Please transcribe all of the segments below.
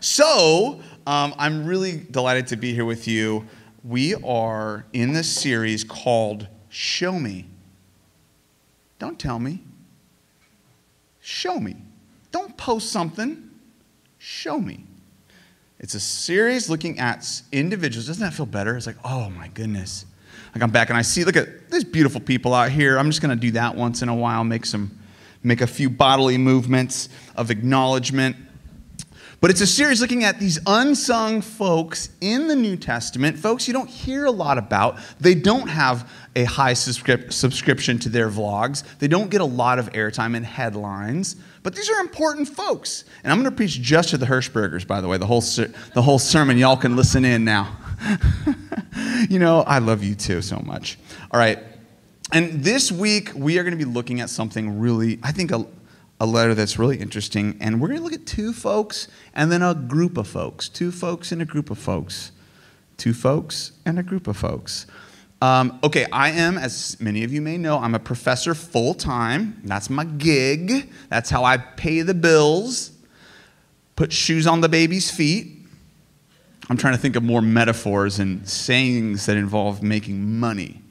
So um, I'm really delighted to be here with you. We are in this series called Show Me. Don't tell me. Show me. Don't post something. Show me. It's a series looking at individuals. Doesn't that feel better? It's like, oh my goodness. Like I'm back and I see, look at these beautiful people out here. I'm just to do that once in a while, make some, make a few bodily movements of acknowledgement. But it's a series looking at these unsung folks in the New Testament, folks you don't hear a lot about. They don't have a high subscrip- subscription to their vlogs, they don't get a lot of airtime and headlines. But these are important folks. And I'm going to preach just to the Hirschbergers, by the way, the whole, ser- the whole sermon. Y'all can listen in now. you know, I love you too so much. All right. And this week, we are going to be looking at something really, I think, a, a letter that's really interesting. And we're going to look at two folks and then a group of folks. Two folks and a group of folks. Two folks and a group of folks. Um, okay, I am, as many of you may know, I'm a professor full time. That's my gig. That's how I pay the bills, put shoes on the baby's feet. I'm trying to think of more metaphors and sayings that involve making money.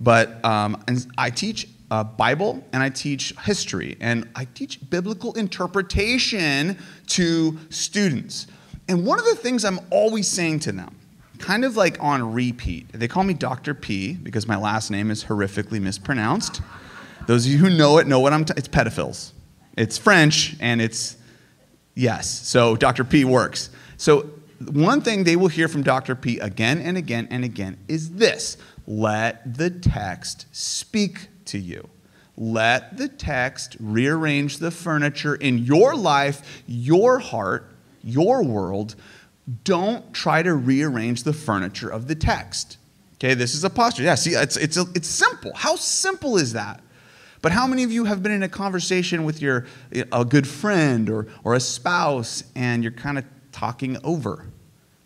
But um, I teach uh, Bible and I teach history and I teach biblical interpretation to students. And one of the things I'm always saying to them kind of like on repeat. They call me Dr. P because my last name is horrifically mispronounced. Those of you who know it know what I'm t- it's pedophiles. It's French and it's yes. So Dr. P works. So one thing they will hear from Dr. P again and again and again is this. Let the text speak to you. Let the text rearrange the furniture in your life, your heart, your world don't try to rearrange the furniture of the text. Okay, this is a posture. Yeah, see, it's, it's, it's simple. How simple is that? But how many of you have been in a conversation with your a good friend or, or a spouse and you're kind of talking over?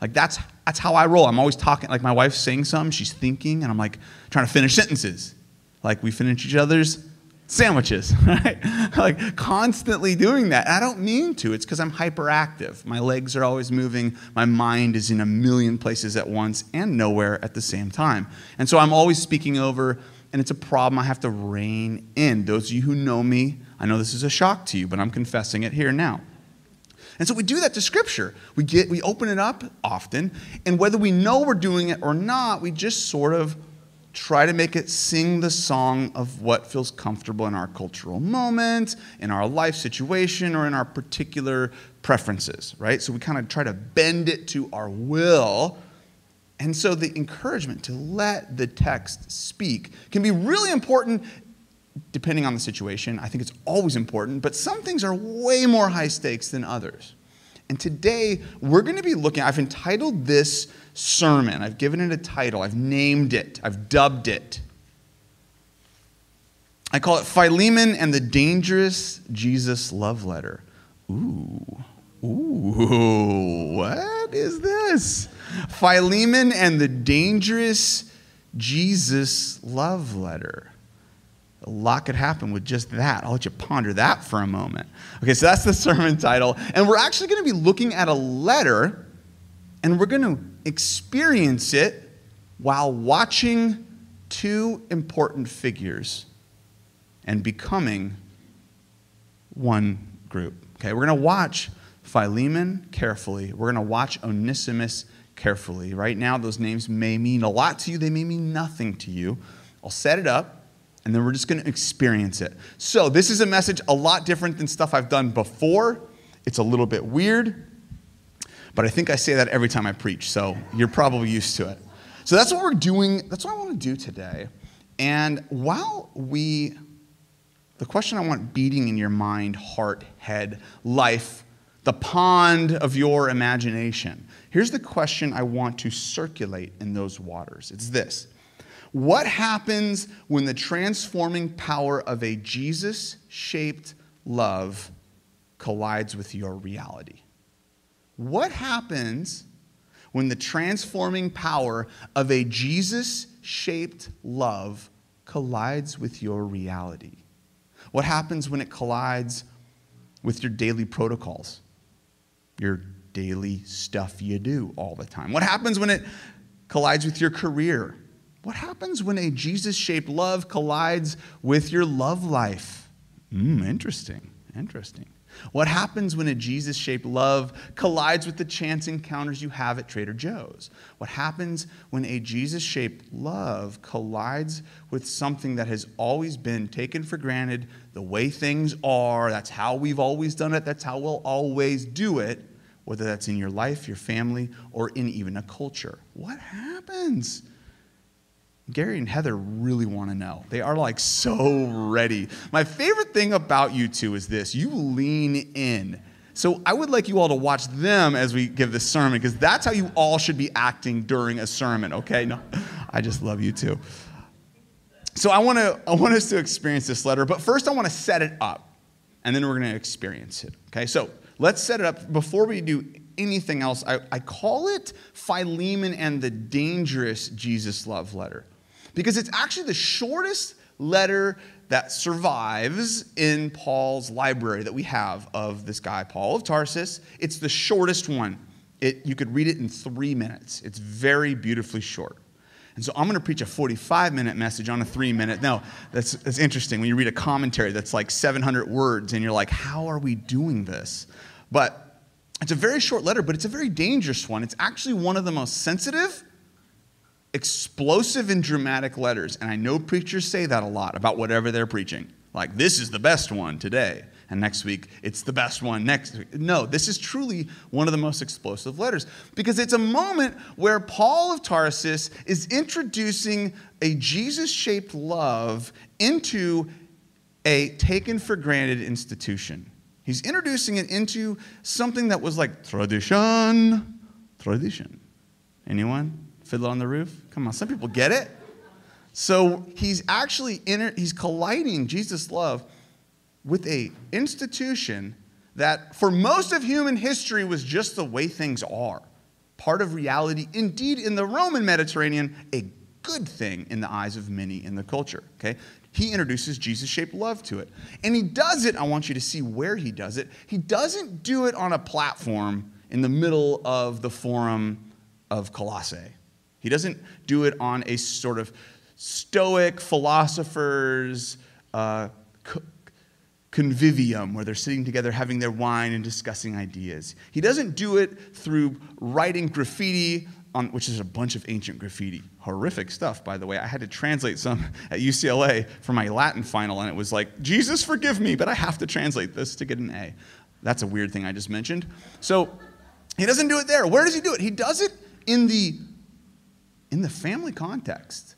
Like that's that's how I roll. I'm always talking like my wife's saying something, she's thinking, and I'm like trying to finish sentences. Like we finish each other's sandwiches, right? like constantly doing that. I don't mean to. It's because I'm hyperactive. My legs are always moving. My mind is in a million places at once and nowhere at the same time. And so I'm always speaking over, and it's a problem I have to rein in. Those of you who know me, I know this is a shock to you, but I'm confessing it here now. And so we do that to scripture. We get we open it up often, and whether we know we're doing it or not, we just sort of try to make it sing the song of what feels comfortable in our cultural moment, in our life situation, or in our particular preferences, right? So we kind of try to bend it to our will. And so the encouragement to let the text speak can be really important depending on the situation. I think it's always important, but some things are way more high stakes than others. And today we're going to be looking, I've entitled this sermon. I've given it a title, I've named it, I've dubbed it. I call it Philemon and the Dangerous Jesus Love Letter. Ooh, ooh, what is this? Philemon and the Dangerous Jesus Love Letter. A lot could happen with just that. I'll let you ponder that for a moment. Okay, so that's the sermon title. And we're actually going to be looking at a letter, and we're going to experience it while watching two important figures and becoming one group. Okay, we're going to watch Philemon carefully. We're going to watch Onesimus carefully. Right now, those names may mean a lot to you, they may mean nothing to you. I'll set it up and then we're just going to experience it. So, this is a message a lot different than stuff I've done before. It's a little bit weird, but I think I say that every time I preach, so you're probably used to it. So, that's what we're doing. That's what I want to do today. And while we, the question I want beating in your mind, heart, head, life, the pond of your imagination, here's the question I want to circulate in those waters it's this what happens when the transforming power of a Jesus shaped love collides with your reality? What happens when the transforming power of a Jesus shaped love collides with your reality? What happens when it collides with your daily protocols, your daily stuff you do all the time? What happens when it collides with your career? What happens when a Jesus shaped love collides with your love life? Hmm, interesting, interesting. What happens when a Jesus shaped love collides with the chance encounters you have at Trader Joe's? What happens when a Jesus shaped love collides with something that has always been taken for granted, the way things are? That's how we've always done it, that's how we'll always do it, whether that's in your life, your family, or in even a culture. What happens? Gary and Heather really want to know. They are like so ready. My favorite thing about you two is this you lean in. So I would like you all to watch them as we give this sermon because that's how you all should be acting during a sermon, okay? No, I just love you too. So I want to I want us to experience this letter, but first I want to set it up and then we're going to experience it. Okay? So let's set it up before we do anything else. I, I call it Philemon and the dangerous Jesus love letter because it's actually the shortest letter that survives in Paul's library that we have of this guy, Paul of Tarsus. It's the shortest one. It, you could read it in three minutes. It's very beautifully short. And so I'm going to preach a 45 minute message on a three minute. No, that's, that's interesting. When you read a commentary that's like 700 words and you're like, how are we doing this? But it's a very short letter, but it's a very dangerous one. It's actually one of the most sensitive explosive and dramatic letters. And I know preachers say that a lot about whatever they're preaching. Like, this is the best one today. And next week, it's the best one next week. No, this is truly one of the most explosive letters because it's a moment where Paul of Tarsus is introducing a Jesus shaped love into a taken for granted institution. He's introducing it into something that was like tradition. Tradition. Anyone? Fiddler on the Roof? Come on, some people get it. So he's actually inter- he's colliding Jesus' love with a institution that for most of human history was just the way things are. Part of reality, indeed in the Roman Mediterranean, a good thing in the eyes of many in the culture, okay? He introduces Jesus-shaped love to it. And he does it, I want you to see where he does it. He doesn't do it on a platform in the middle of the forum of Colossae. He doesn't do it on a sort of stoic philosophers uh, convivium where they're sitting together having their wine and discussing ideas. He doesn't do it through writing graffiti, on, which is a bunch of ancient graffiti. Horrific stuff, by the way. I had to translate some at UCLA for my Latin final, and it was like, Jesus, forgive me, but I have to translate this to get an A. That's a weird thing I just mentioned. So he doesn't do it there. Where does he do it? He does it in the in the family context.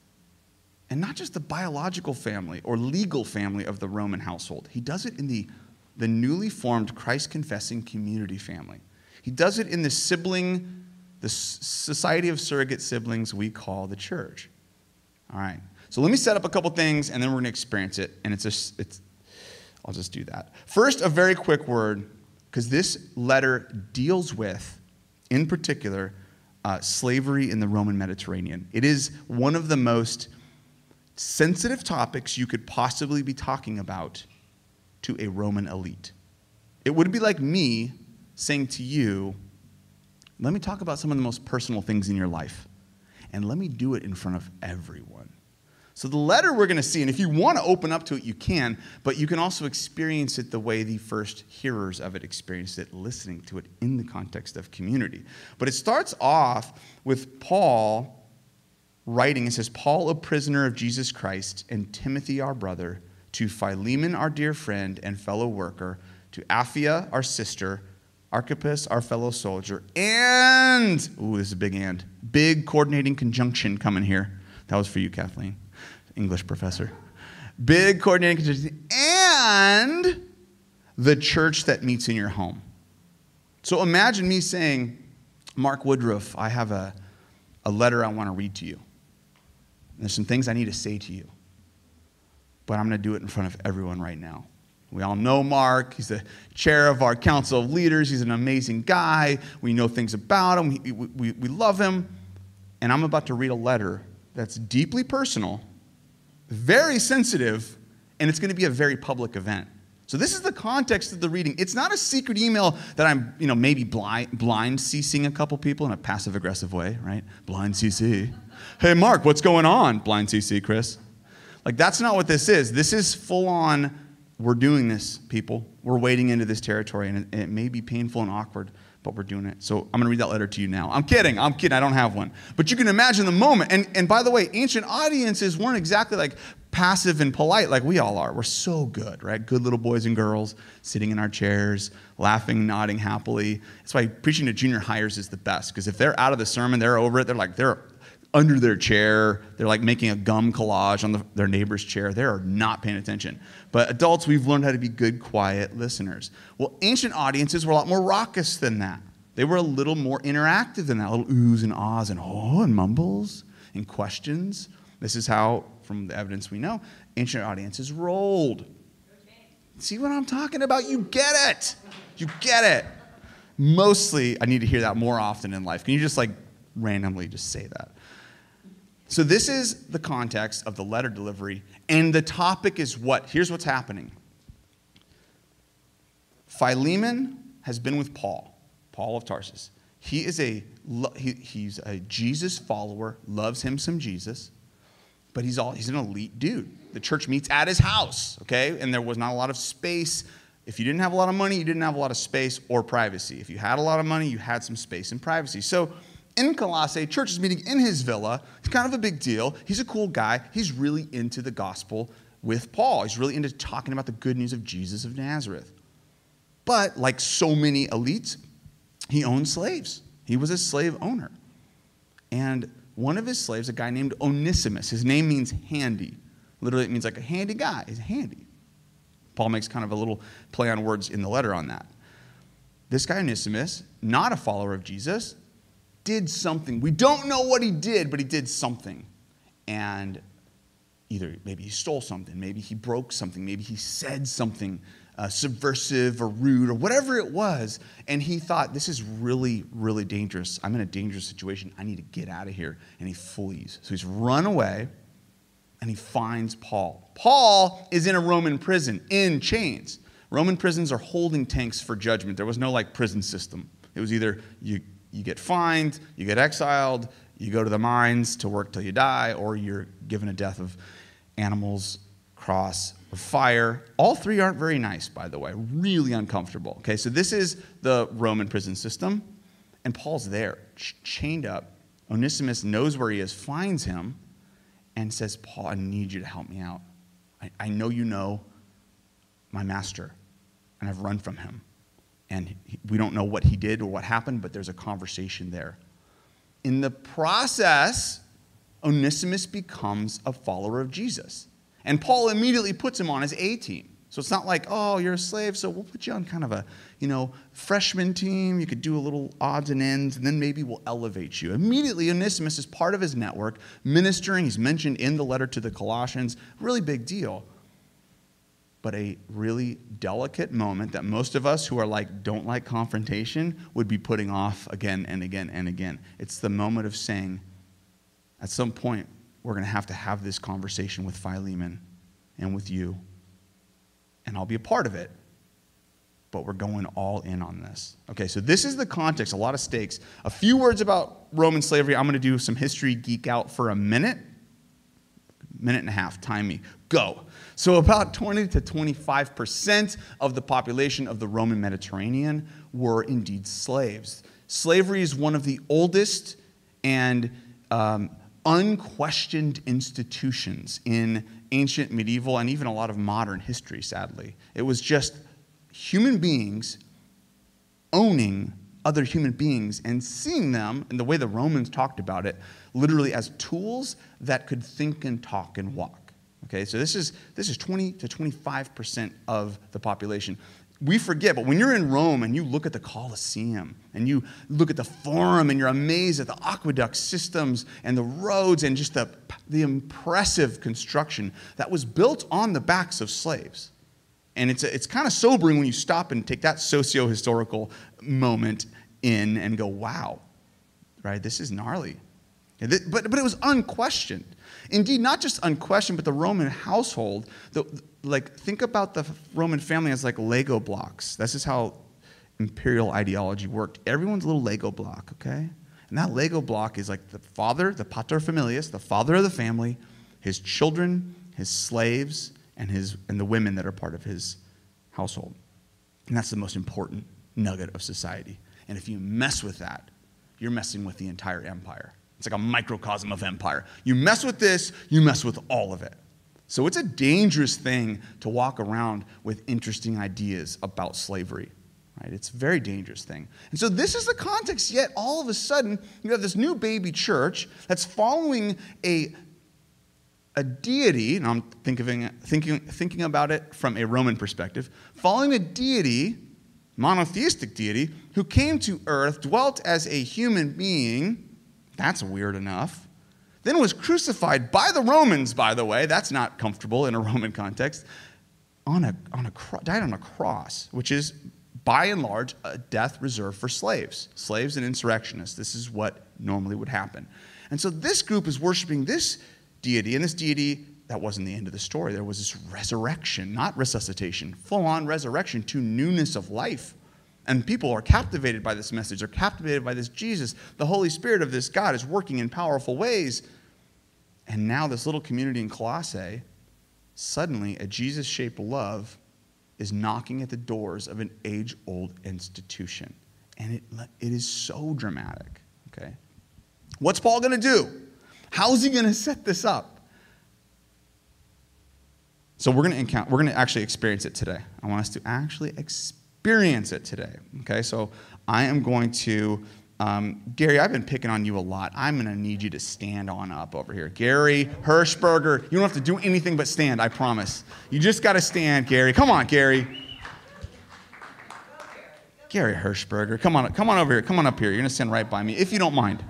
And not just the biological family or legal family of the Roman household. He does it in the, the newly formed Christ confessing community family. He does it in the sibling, the society of surrogate siblings we call the church. All right. So let me set up a couple things and then we're going to experience it. And it's just, it's, I'll just do that. First, a very quick word, because this letter deals with, in particular, uh, slavery in the Roman Mediterranean. It is one of the most sensitive topics you could possibly be talking about to a Roman elite. It would be like me saying to you, let me talk about some of the most personal things in your life, and let me do it in front of everyone. So, the letter we're going to see, and if you want to open up to it, you can, but you can also experience it the way the first hearers of it experienced it, listening to it in the context of community. But it starts off with Paul writing. It says, Paul, a prisoner of Jesus Christ, and Timothy, our brother, to Philemon, our dear friend and fellow worker, to Apphia, our sister, Archippus, our fellow soldier, and, ooh, this is a big and, big coordinating conjunction coming here. That was for you, Kathleen English professor. Big coordinating contingency, and the church that meets in your home. So imagine me saying, Mark Woodruff, I have a, a letter I want to read to you. There's some things I need to say to you, but I'm going to do it in front of everyone right now. We all know Mark. He's the chair of our council of leaders. He's an amazing guy. We know things about him. We, we, we love him. And I'm about to read a letter that's deeply personal very sensitive, and it's going to be a very public event. So this is the context of the reading. It's not a secret email that I'm, you know, maybe blind, blind CCing a couple people in a passive aggressive way, right? Blind CC. Hey, Mark, what's going on? Blind CC, Chris. Like, that's not what this is. This is full on, we're doing this, people. We're wading into this territory, and it, it may be painful and awkward, but we're doing it. So I'm going to read that letter to you now. I'm kidding. I'm kidding. I don't have one. But you can imagine the moment. And, and by the way, ancient audiences weren't exactly like passive and polite like we all are. We're so good, right? Good little boys and girls sitting in our chairs, laughing, nodding happily. That's why preaching to junior hires is the best because if they're out of the sermon, they're over it. They're like, they're under their chair. They're like making a gum collage on the, their neighbor's chair. They're not paying attention. But adults, we've learned how to be good, quiet listeners. Well, ancient audiences were a lot more raucous than that. They were a little more interactive than that, little oohs and ahs and oh and mumbles and questions. This is how, from the evidence we know, ancient audiences rolled. See what I'm talking about? You get it. You get it. Mostly, I need to hear that more often in life. Can you just like randomly just say that? So, this is the context of the letter delivery, and the topic is what? Here's what's happening Philemon has been with Paul, Paul of Tarsus. He is a, he, he's a Jesus follower, loves him some Jesus, but he's, all, he's an elite dude. The church meets at his house, okay? And there was not a lot of space. If you didn't have a lot of money, you didn't have a lot of space or privacy. If you had a lot of money, you had some space and privacy. So, in Colossae, church is meeting in his villa. It's kind of a big deal. He's a cool guy. He's really into the gospel with Paul. He's really into talking about the good news of Jesus of Nazareth. But like so many elites, he owned slaves. He was a slave owner. And one of his slaves, a guy named Onesimus, his name means handy. Literally, it means like a handy guy. He's handy. Paul makes kind of a little play on words in the letter on that. This guy, Onesimus, not a follower of Jesus, did something. We don't know what he did, but he did something. And either maybe he stole something, maybe he broke something, maybe he said something uh, subversive or rude or whatever it was. And he thought, this is really, really dangerous. I'm in a dangerous situation. I need to get out of here. And he flees. So he's run away and he finds Paul. Paul is in a Roman prison in chains. Roman prisons are holding tanks for judgment. There was no like prison system. It was either you you get fined, you get exiled, you go to the mines to work till you die, or you're given a death of animals, cross, or fire. All three aren't very nice, by the way, really uncomfortable. Okay, so this is the Roman prison system, and Paul's there, ch- chained up. Onesimus knows where he is, finds him, and says, Paul, I need you to help me out. I, I know you know my master, and I've run from him and we don't know what he did or what happened, but there's a conversation there. In the process, Onesimus becomes a follower of Jesus. And Paul immediately puts him on his A team. So it's not like, oh, you're a slave, so we'll put you on kind of a, you know, freshman team. You could do a little odds and ends, and then maybe we'll elevate you. Immediately, Onesimus is part of his network, ministering. He's mentioned in the letter to the Colossians. Really big deal but a really delicate moment that most of us who are like don't like confrontation would be putting off again and again and again. It's the moment of saying, at some point, we're going to have to have this conversation with Philemon and with you, and I'll be a part of it. But we're going all in on this. Okay, so this is the context, a lot of stakes. A few words about Roman slavery. I'm going to do some history geek out for a minute. Minute and a half, time me. Go. So, about 20 to 25% of the population of the Roman Mediterranean were indeed slaves. Slavery is one of the oldest and um, unquestioned institutions in ancient, medieval, and even a lot of modern history, sadly. It was just human beings owning other human beings and seeing them, and the way the Romans talked about it, literally as tools that could think and talk and walk. Okay, so this is, this is 20 to 25% of the population. We forget, but when you're in Rome and you look at the Colosseum and you look at the Forum and you're amazed at the aqueduct systems and the roads and just the, the impressive construction that was built on the backs of slaves. And it's, it's kind of sobering when you stop and take that socio historical moment in and go, wow, right? This is gnarly. But, but it was unquestioned. Indeed, not just unquestioned, but the Roman household, the, like think about the Roman family as like Lego blocks. This is how imperial ideology worked. Everyone's a little Lego block, okay? And that Lego block is like the father, the pater familias, the father of the family, his children, his slaves, and, his, and the women that are part of his household. And that's the most important nugget of society. And if you mess with that, you're messing with the entire empire. It's like a microcosm of empire. You mess with this, you mess with all of it. So it's a dangerous thing to walk around with interesting ideas about slavery. Right? It's a very dangerous thing. And so this is the context, yet all of a sudden, you have this new baby church that's following a, a deity, and I'm thinking, thinking, thinking about it from a Roman perspective, following a deity, monotheistic deity, who came to earth, dwelt as a human being. That's weird enough. Then was crucified by the Romans, by the way. That's not comfortable in a Roman context. On a, on a, died on a cross, which is by and large, a death reserved for slaves, slaves and insurrectionists. This is what normally would happen. And so this group is worshiping this deity, and this deity, that wasn't the end of the story. There was this resurrection, not resuscitation, full on resurrection to newness of life. And people are captivated by this message, they're captivated by this Jesus. The Holy Spirit of this God is working in powerful ways. And now, this little community in Colossae, suddenly a Jesus shaped love is knocking at the doors of an age old institution. And it, it is so dramatic, okay? What's Paul going to do? How's he going to set this up? So we're going to encounter, we're going to actually experience it today. I want us to actually experience it today. Okay, so I am going to um, Gary, I've been picking on you a lot. I'm going to need you to stand on up over here. Gary Hirschberger, you don't have to do anything but stand, I promise. You just got to stand, Gary. Come on, Gary. Gary Hirschberger, come on, come on over here. Come on up here. You're going to stand right by me, if you don't mind.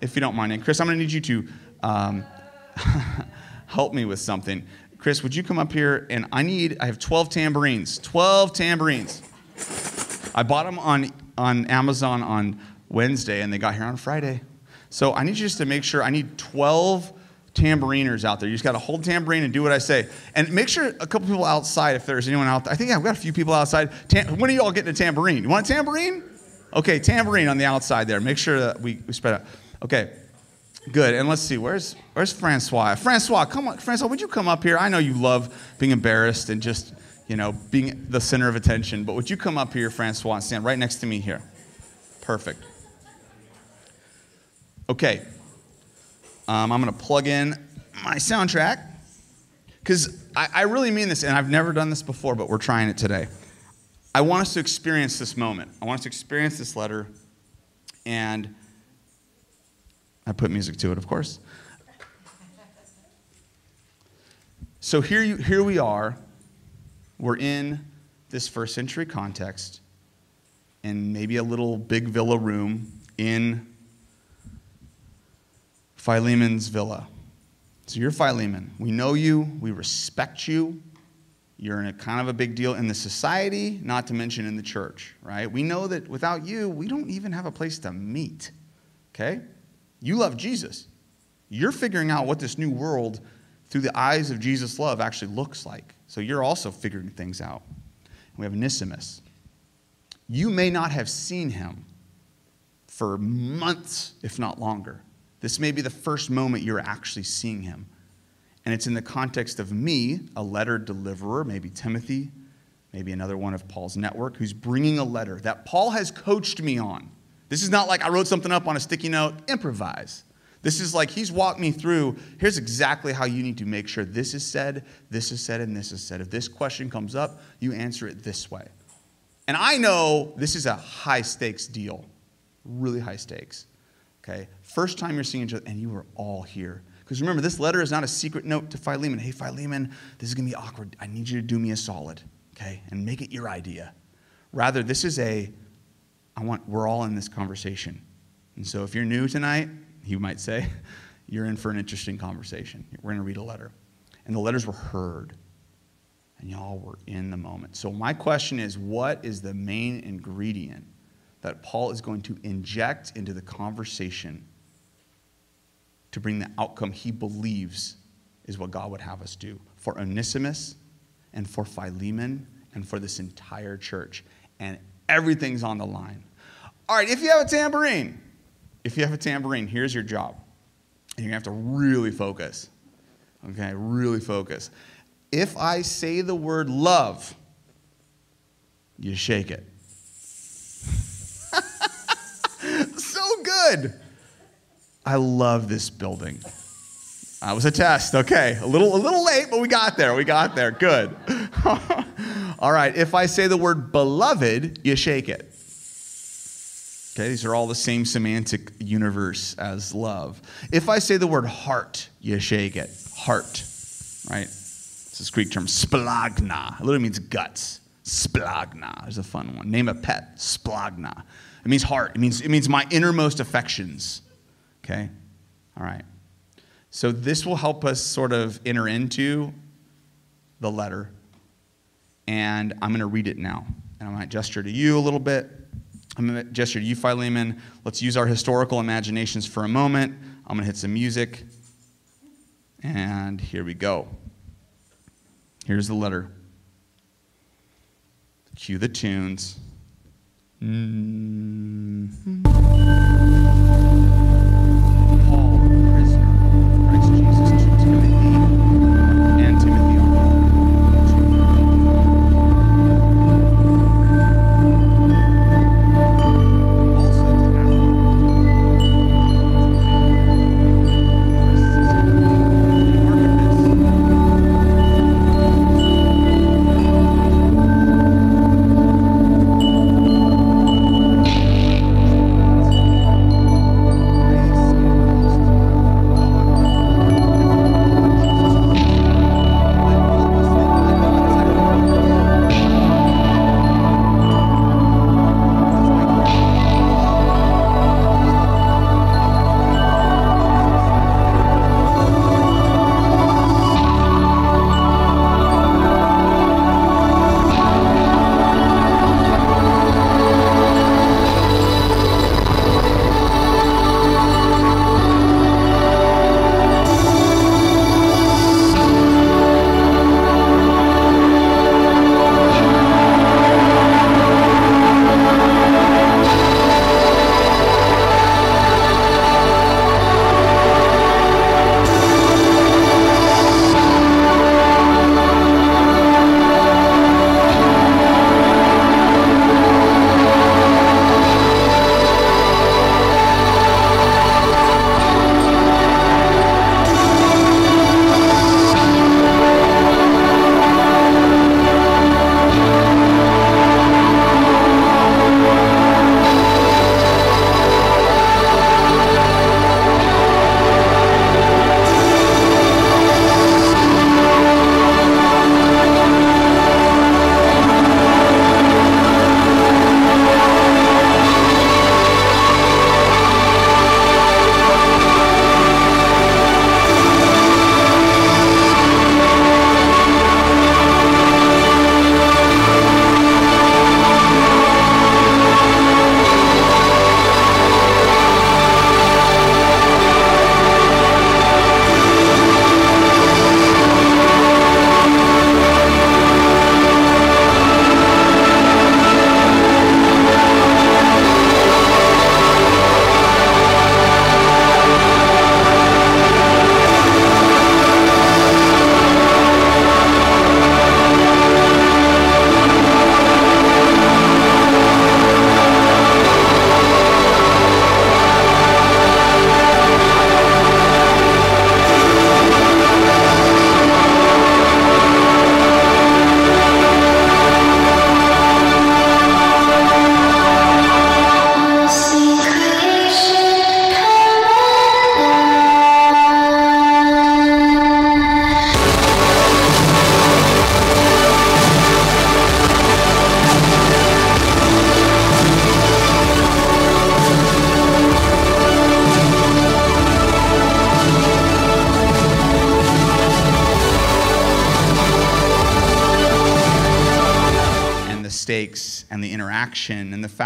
If you don't mind. And Chris, I'm going to need you to um, help me with something. Chris, would you come up here? And I need, I have 12 tambourines. 12 tambourines. I bought them on, on Amazon on Wednesday and they got here on Friday. So I need you just to make sure I need 12 tambouriners out there. You just got to hold tambourine and do what I say. And make sure a couple people outside, if there's anyone out there. I think I've got a few people outside. Tam- when are you all getting a tambourine? You want a tambourine? Okay, tambourine on the outside there. Make sure that we, we spread out. Okay, good. And let's see, where's, where's Francois? Francois, come on. Francois, would you come up here? I know you love being embarrassed and just, you know, being the center of attention, but would you come up here, Francois, and stand right next to me here? Perfect. Okay. Um, I'm going to plug in my soundtrack because I, I really mean this, and I've never done this before, but we're trying it today. I want us to experience this moment. I want us to experience this letter, and I put music to it, of course. So here, you, here we are. We're in this first century context in maybe a little big villa room in Philemon's villa. So you're Philemon. We know you, we respect you. You're in a kind of a big deal in the society, not to mention in the church, right? We know that without you, we don't even have a place to meet. Okay? You love Jesus. You're figuring out what this new world through the eyes of Jesus' love actually looks like. So you're also figuring things out. We have Onesimus. You may not have seen him for months, if not longer. This may be the first moment you're actually seeing him. And it's in the context of me, a letter deliverer, maybe Timothy, maybe another one of Paul's network, who's bringing a letter that Paul has coached me on. This is not like I wrote something up on a sticky note, improvise. This is like he's walked me through here's exactly how you need to make sure this is said, this is said, and this is said. If this question comes up, you answer it this way. And I know this is a high stakes deal, really high stakes. Okay? First time you're seeing each other, and you are all here. Because remember, this letter is not a secret note to Philemon. Hey, Philemon, this is going to be awkward. I need you to do me a solid, okay? And make it your idea. Rather, this is a, I want, we're all in this conversation. And so if you're new tonight, you might say, you're in for an interesting conversation. We're going to read a letter. And the letters were heard, and y'all were in the moment. So my question is what is the main ingredient that Paul is going to inject into the conversation to bring the outcome he believes is what God would have us do for Onesimus and for Philemon and for this entire church. And everything's on the line. All right, if you have a tambourine, if you have a tambourine, here's your job. And you're gonna have to really focus. Okay, really focus. If I say the word love, you shake it. so good. I love this building. That was a test. Okay, a little, a little late, but we got there. We got there. Good. all right. If I say the word beloved, you shake it. Okay, these are all the same semantic universe as love. If I say the word heart, you shake it. Heart, right? It's this Greek term, splanchna. It literally means guts. Splanchna is a fun one. Name a pet, splanchna. It means heart. It means, it means my innermost affections. Okay? All right. So this will help us sort of enter into the letter. And I'm going to read it now. And I might gesture to you a little bit. I'm going to gesture to you, Philemon. Let's use our historical imaginations for a moment. I'm going to hit some music. And here we go. Here's the letter. Cue the tunes. Mm-hmm.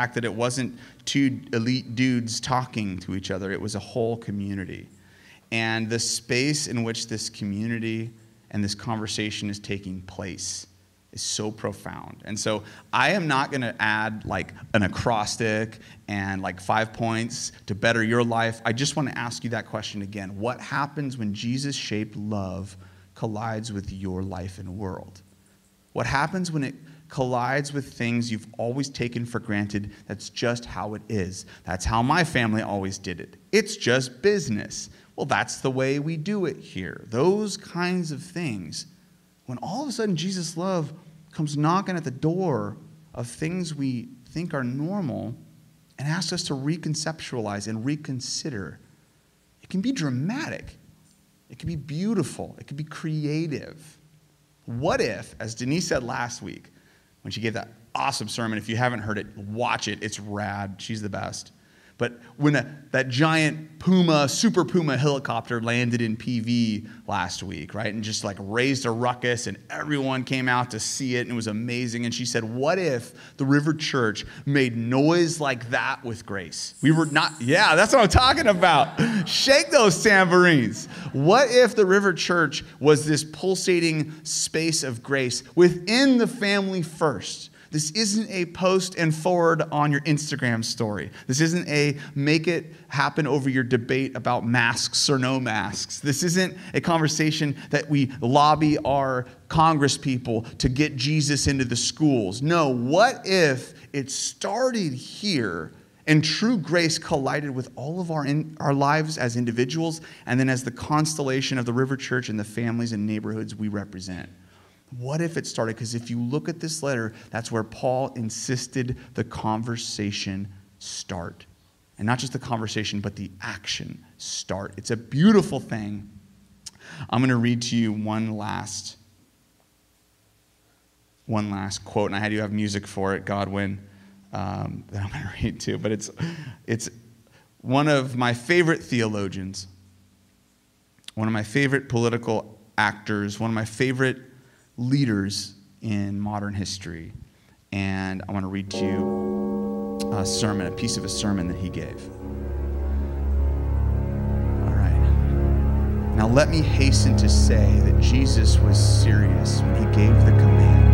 Fact that it wasn't two elite dudes talking to each other, it was a whole community. and the space in which this community and this conversation is taking place is so profound. And so I am not going to add like an acrostic and like five points to better your life. I just want to ask you that question again. What happens when Jesus shaped love collides with your life and world? What happens when it collides with things you've always taken for granted? That's just how it is. That's how my family always did it. It's just business. Well, that's the way we do it here. Those kinds of things. When all of a sudden Jesus' love comes knocking at the door of things we think are normal and asks us to reconceptualize and reconsider, it can be dramatic. It can be beautiful. It can be creative. What if, as Denise said last week, when she gave that awesome sermon, if you haven't heard it, watch it. It's rad. She's the best. But when a, that giant Puma, Super Puma helicopter landed in PV last week, right, and just like raised a ruckus, and everyone came out to see it, and it was amazing. And she said, What if the River Church made noise like that with grace? We were not, yeah, that's what I'm talking about. Shake those tambourines. What if the River Church was this pulsating space of grace within the family first? This isn't a post and forward on your Instagram story. This isn't a make it happen over your debate about masks or no masks. This isn't a conversation that we lobby our Congress people to get Jesus into the schools. No, what if it started here and true grace collided with all of our, in, our lives as individuals and then as the constellation of the River Church and the families and neighborhoods we represent? What if it started? Because if you look at this letter, that's where Paul insisted the conversation start. And not just the conversation, but the action start. It's a beautiful thing. I'm going to read to you one last one last quote, and I had you have music for it, Godwin, um, that I'm going to read to. But it's, it's one of my favorite theologians, one of my favorite political actors, one of my favorite leaders in modern history. And I want to read to you a sermon, a piece of a sermon that he gave. All right. Now, let me hasten to say that Jesus was serious when he gave the command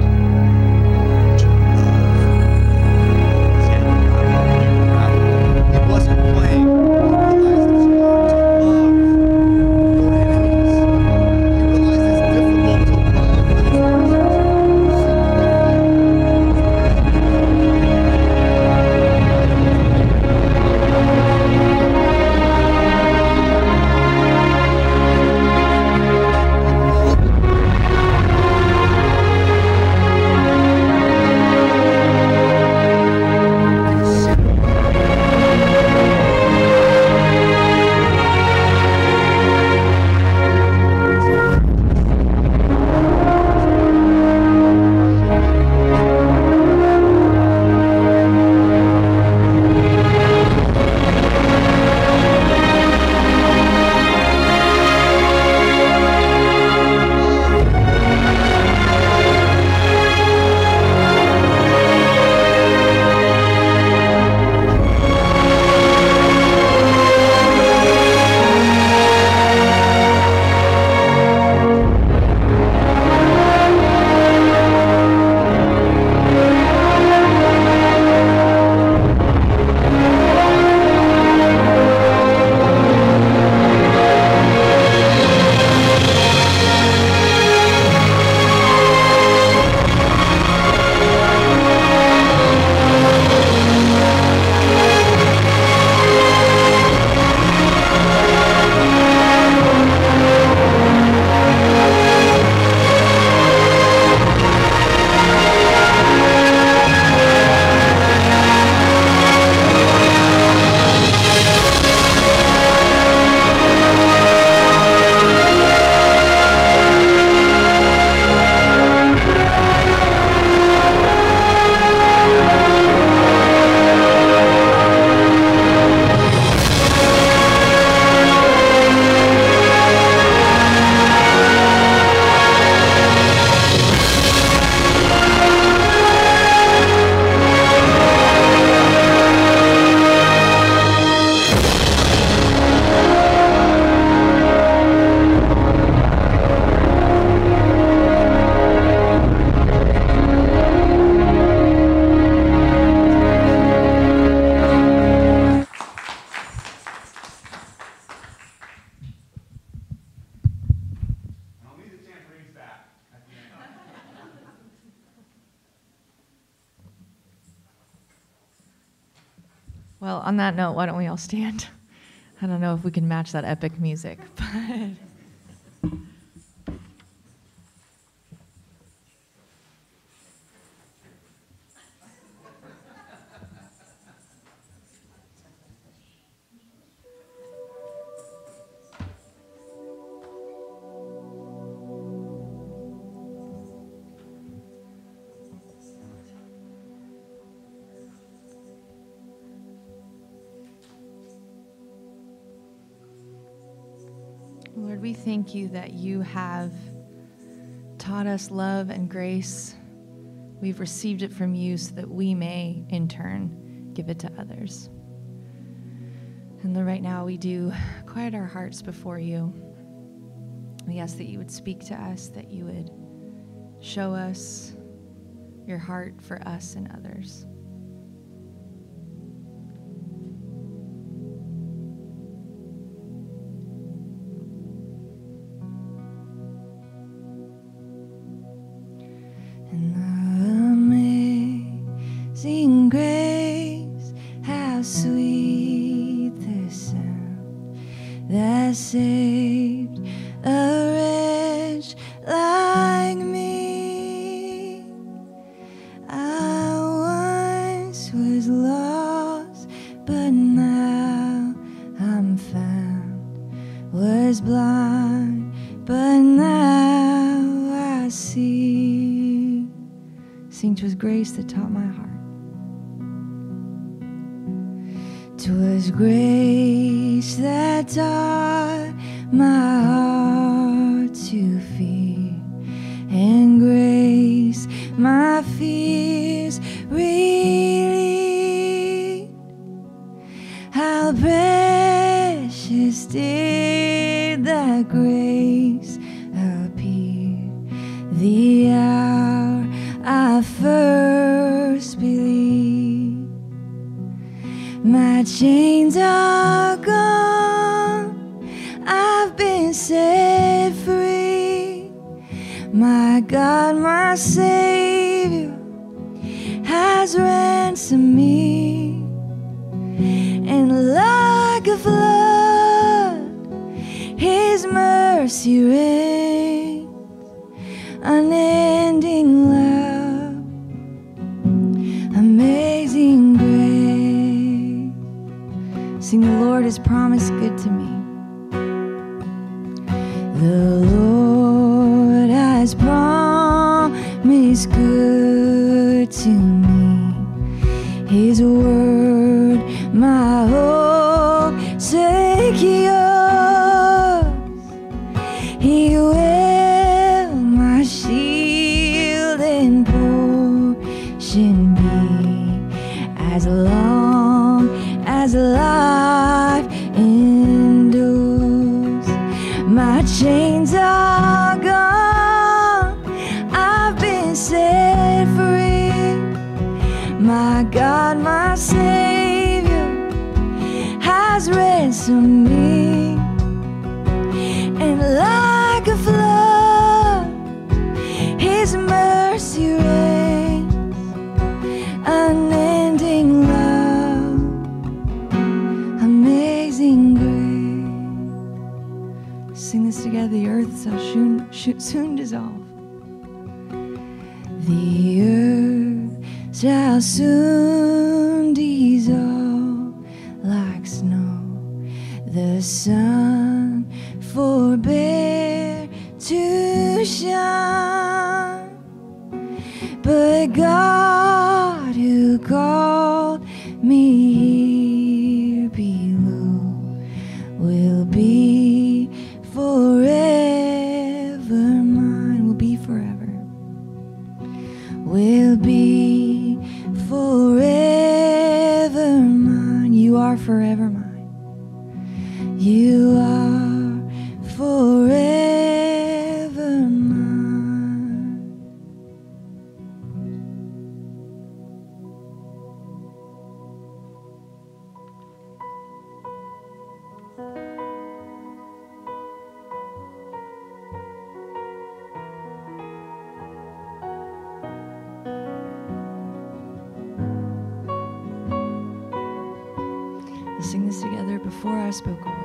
stand? I don't know if we can match that epic music, but. Lord, we thank you that you have taught us love and grace. We've received it from you so that we may, in turn, give it to others. And Lord, right now we do quiet our hearts before you. We ask that you would speak to us, that you would show us your heart for us and others. My fears relieved. How precious did that grace appear the hour I first believed. My chains are My God, my Savior, has ransomed me. And like a flood, His mercy rains, unending love, amazing grace. Sing, the Lord has promised good to me. Word, my hope secures. He will my shield and portion be as long as life endures. My chains are soon sing this together. Before I spoke a word.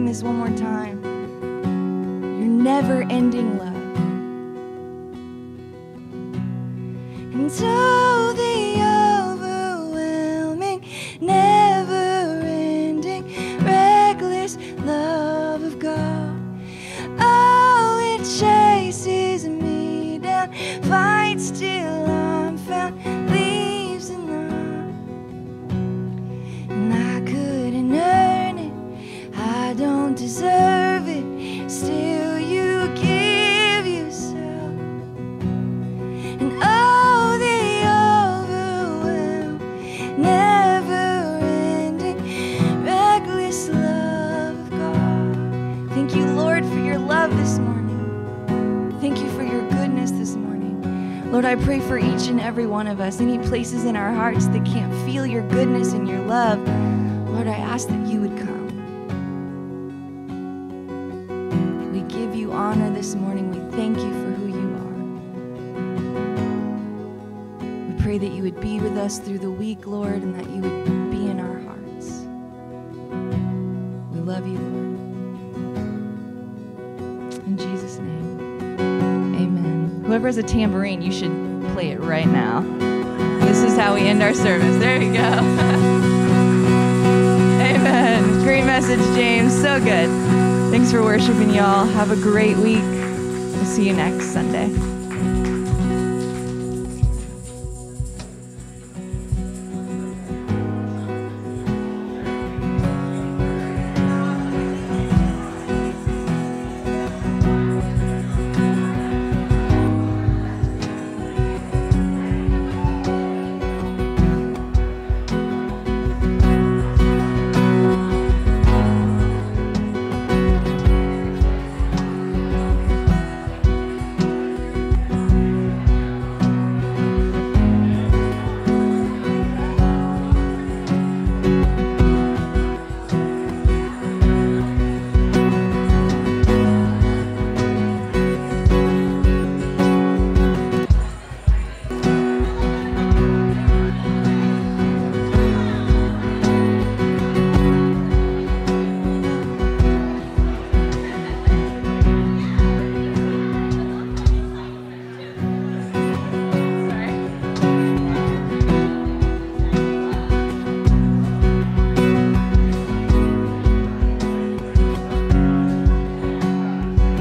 Sing this one more time. Your never ending love. And so I pray for each and every one of us, any places in our hearts that can't feel your goodness and your love. Lord, I ask that you would come. We give you honor this morning. We thank you for who you are. We pray that you would be with us through the week, Lord, and that you would Whoever has a tambourine, you should play it right now. This is how we end our service. There you go. amen. Great message, James. So good. Thanks for worshiping, y'all. Have a great week. We'll see you next Sunday.